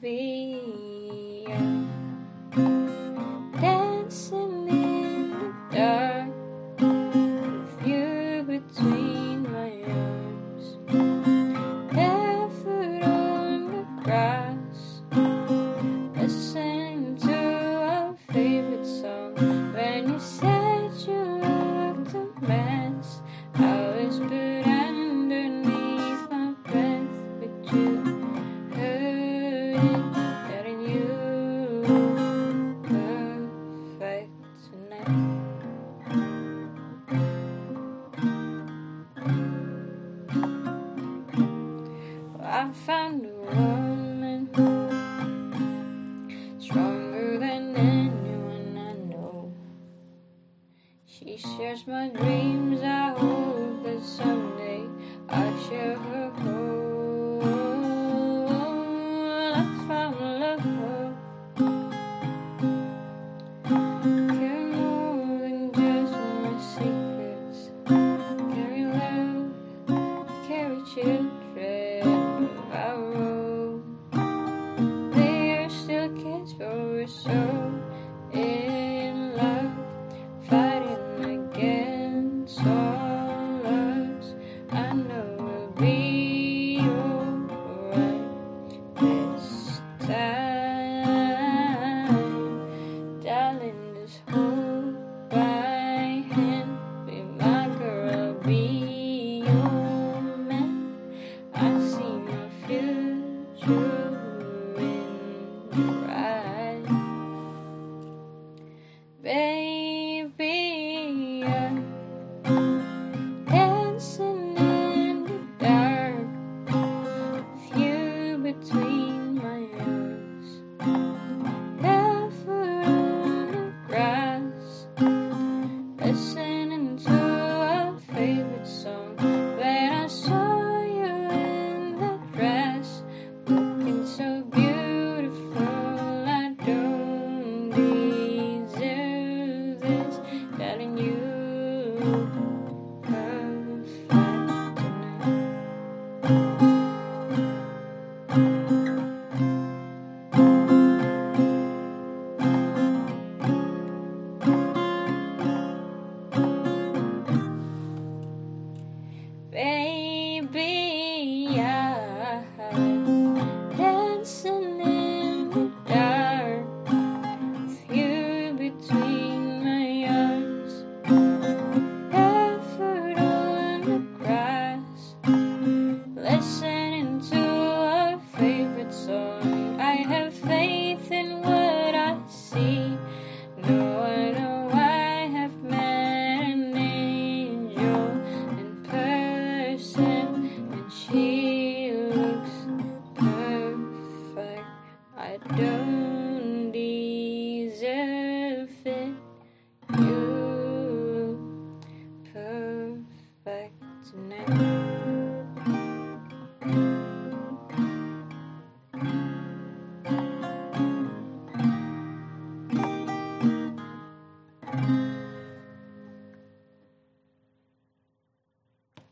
be. Dancing in the dark with you between. shares my dreams. me. 是。